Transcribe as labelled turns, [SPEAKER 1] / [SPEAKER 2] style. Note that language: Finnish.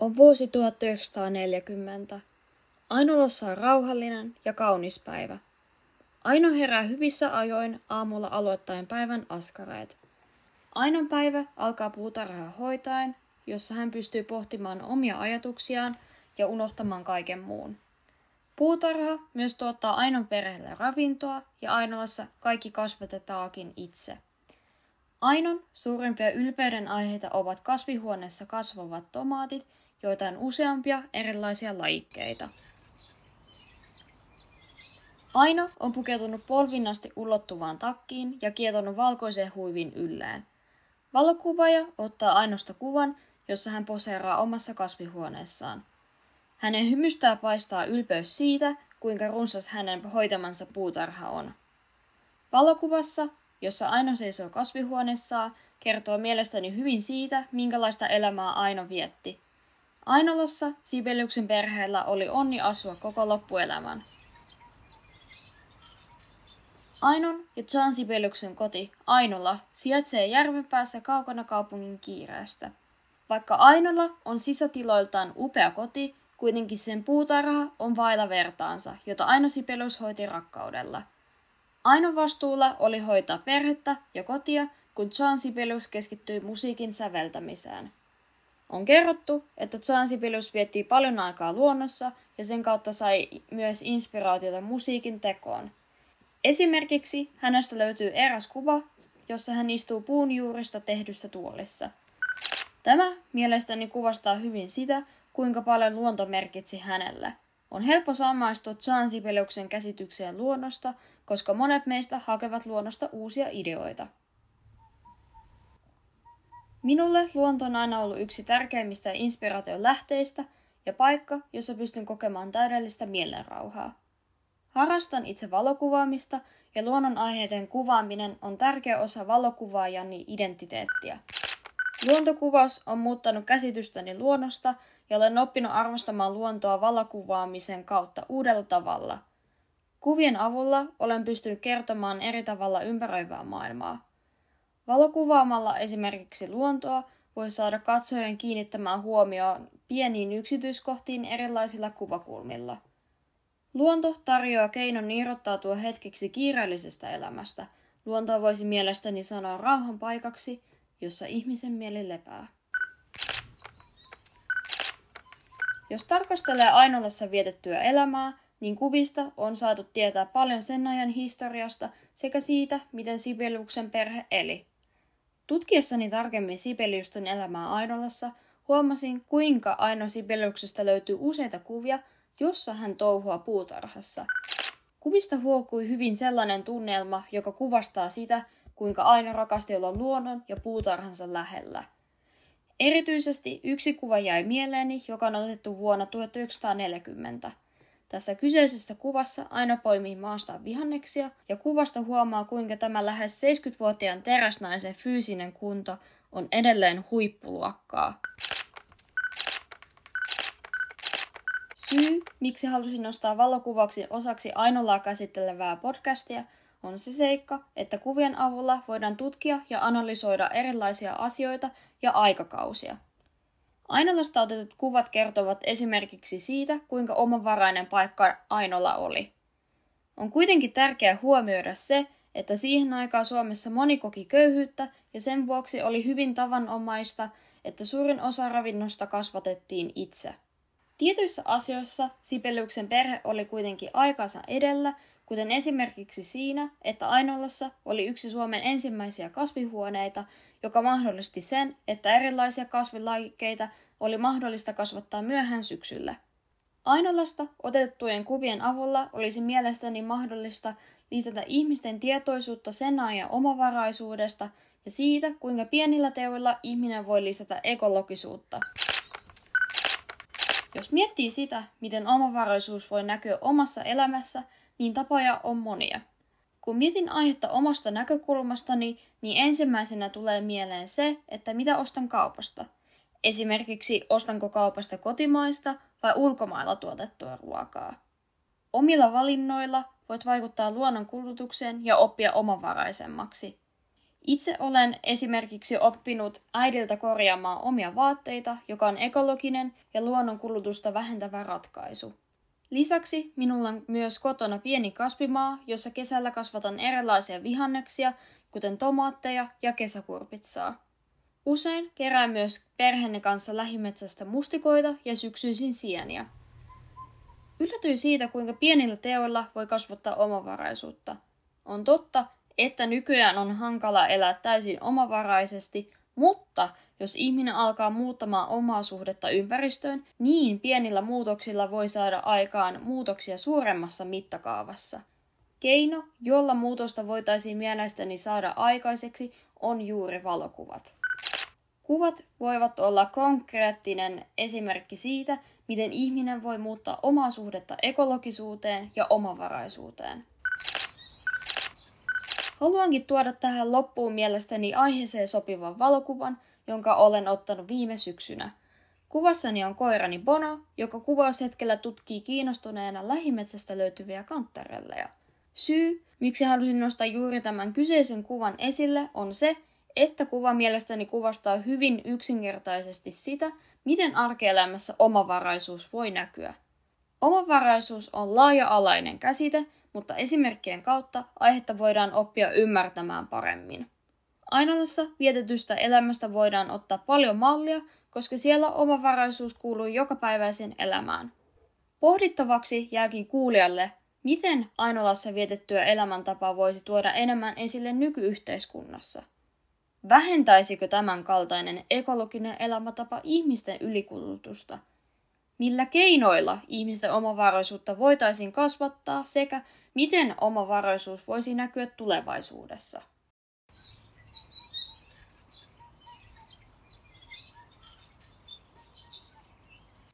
[SPEAKER 1] On vuosi 1940. Ainolassa on rauhallinen ja kaunis päivä. Aino herää hyvissä ajoin aamulla aloittaen päivän askareet. Ainon päivä alkaa puutarhaa hoitaen, jossa hän pystyy pohtimaan omia ajatuksiaan ja unohtamaan kaiken muun. Puutarha myös tuottaa Ainon perheelle ravintoa ja Ainolassa kaikki kasvatetaakin itse. Ainon suurimpia ylpeyden aiheita ovat kasvihuoneessa kasvavat tomaatit joita on useampia erilaisia lajikkeita. Aino on pukeutunut polvinnasti ulottuvaan takkiin ja kietonut valkoisen huivin yllään. Valokuvaaja ottaa Ainosta kuvan, jossa hän poseeraa omassa kasvihuoneessaan. Hänen hymystää paistaa ylpeys siitä, kuinka runsas hänen hoitamansa puutarha on. Valokuvassa, jossa Aino seisoo kasvihuoneessaan, kertoo mielestäni hyvin siitä, minkälaista elämää Aino vietti – Ainolassa Sibeliuksen perheellä oli onni asua koko loppuelämän. Ainon ja John Sibeliuksen koti Ainola sijaitsee järven päässä kaukana kaupungin kiireestä. Vaikka Ainola on sisätiloiltaan upea koti, kuitenkin sen puutarha on vailla vertaansa, jota Aino Sibelius hoiti rakkaudella. Ainon vastuulla oli hoitaa perhettä ja kotia, kun John Sibelius keskittyi musiikin säveltämiseen. On kerrottu, että Sibelius vietti paljon aikaa luonnossa ja sen kautta sai myös inspiraatiota musiikin tekoon. Esimerkiksi hänestä löytyy eräs kuva, jossa hän istuu puun juurista tehdyssä tuolissa. Tämä mielestäni kuvastaa hyvin sitä, kuinka paljon luonto merkitsi hänelle. On helppo samaistua Sibeliuksen käsitykseen luonnosta, koska monet meistä hakevat luonnosta uusia ideoita. Minulle luonto on aina ollut yksi tärkeimmistä inspiraation lähteistä ja paikka, jossa pystyn kokemaan täydellistä mielenrauhaa. Harrastan itse valokuvaamista ja luonnon aiheiden kuvaaminen on tärkeä osa valokuvaajani identiteettiä. Luontokuvaus on muuttanut käsitystäni luonnosta ja olen oppinut arvostamaan luontoa valokuvaamisen kautta uudella tavalla. Kuvien avulla olen pystynyt kertomaan eri tavalla ympäröivää maailmaa. Valokuvaamalla esimerkiksi luontoa voi saada katsojen kiinnittämään huomioon pieniin yksityiskohtiin erilaisilla kuvakulmilla. Luonto tarjoaa keinon irrottautua hetkeksi kiireellisestä elämästä. Luontoa voisi mielestäni sanoa rauhan paikaksi, jossa ihmisen mieli lepää. Jos tarkastelee Ainolassa vietettyä elämää, niin kuvista on saatu tietää paljon sen ajan historiasta sekä siitä, miten Sibeliuksen perhe eli. Tutkiessani tarkemmin Sibeliusten elämää Ainolassa, huomasin, kuinka Aino Sibeliuksesta löytyy useita kuvia, jossa hän touhua puutarhassa. Kuvista huokui hyvin sellainen tunnelma, joka kuvastaa sitä, kuinka Aino rakasti olla luonnon ja puutarhansa lähellä. Erityisesti yksi kuva jäi mieleeni, joka on otettu vuonna 1940. Tässä kyseisessä kuvassa aina poimii maasta vihanneksia ja kuvasta huomaa, kuinka tämä lähes 70-vuotiaan teräsnaisen fyysinen kunto on edelleen huippuluokkaa. Syy, miksi halusin nostaa valokuvauksen osaksi Ainolaa käsittelevää podcastia, on se seikka, että kuvien avulla voidaan tutkia ja analysoida erilaisia asioita ja aikakausia – Ainolasta otetut kuvat kertovat esimerkiksi siitä, kuinka omavarainen paikka Ainola oli. On kuitenkin tärkeää huomioida se, että siihen aikaan Suomessa moni koki köyhyyttä ja sen vuoksi oli hyvin tavanomaista, että suurin osa ravinnosta kasvatettiin itse. Tietyissä asioissa Sipeliuksen perhe oli kuitenkin aikansa edellä, kuten esimerkiksi siinä, että Ainolassa oli yksi Suomen ensimmäisiä kasvihuoneita, joka mahdollisti sen, että erilaisia kasvilajikkeita oli mahdollista kasvattaa myöhään syksyllä. Ainolasta otettujen kuvien avulla olisi mielestäni mahdollista lisätä ihmisten tietoisuutta sen ajan omavaraisuudesta ja siitä, kuinka pienillä teoilla ihminen voi lisätä ekologisuutta. Jos miettii sitä, miten omavaraisuus voi näkyä omassa elämässä, niin tapoja on monia – kun mietin aihetta omasta näkökulmastani, niin ensimmäisenä tulee mieleen se, että mitä ostan kaupasta. Esimerkiksi ostanko kaupasta kotimaista vai ulkomailla tuotettua ruokaa. Omilla valinnoilla voit vaikuttaa luonnon kulutukseen ja oppia omavaraisemmaksi. Itse olen esimerkiksi oppinut äidiltä korjaamaan omia vaatteita, joka on ekologinen ja luonnon kulutusta vähentävä ratkaisu. Lisäksi minulla on myös kotona pieni kasvimaa, jossa kesällä kasvatan erilaisia vihanneksia, kuten tomaatteja ja kesäkurpitsaa. Usein kerään myös perheenne kanssa lähimetsästä mustikoita ja syksyisin sieniä. Yllätyin siitä, kuinka pienillä teoilla voi kasvattaa omavaraisuutta. On totta, että nykyään on hankala elää täysin omavaraisesti, mutta jos ihminen alkaa muuttamaan omaa suhdetta ympäristöön, niin pienillä muutoksilla voi saada aikaan muutoksia suuremmassa mittakaavassa. Keino, jolla muutosta voitaisiin mielestäni saada aikaiseksi, on juuri valokuvat. Kuvat voivat olla konkreettinen esimerkki siitä, miten ihminen voi muuttaa omaa suhdetta ekologisuuteen ja omavaraisuuteen. Haluankin tuoda tähän loppuun mielestäni aiheeseen sopivan valokuvan, jonka olen ottanut viime syksynä. Kuvassani on koirani Bono, joka kuvaushetkellä tutkii kiinnostuneena lähimetsästä löytyviä kantarelleja. Syy, miksi halusin nostaa juuri tämän kyseisen kuvan esille, on se, että kuva mielestäni kuvastaa hyvin yksinkertaisesti sitä, miten arkielämässä omavaraisuus voi näkyä. Omavaraisuus on laaja-alainen käsite, mutta esimerkkien kautta aihetta voidaan oppia ymmärtämään paremmin. Ainolassa vietetystä elämästä voidaan ottaa paljon mallia, koska siellä omavaraisuus kuuluu jokapäiväiseen elämään. Pohdittavaksi jääkin kuulijalle, miten Ainolassa vietettyä elämäntapaa voisi tuoda enemmän esille nykyyhteiskunnassa. Vähentäisikö tämän kaltainen ekologinen elämäntapa ihmisten ylikulutusta? Millä keinoilla ihmisten omavaraisuutta voitaisiin kasvattaa sekä miten omavaraisuus voisi näkyä tulevaisuudessa?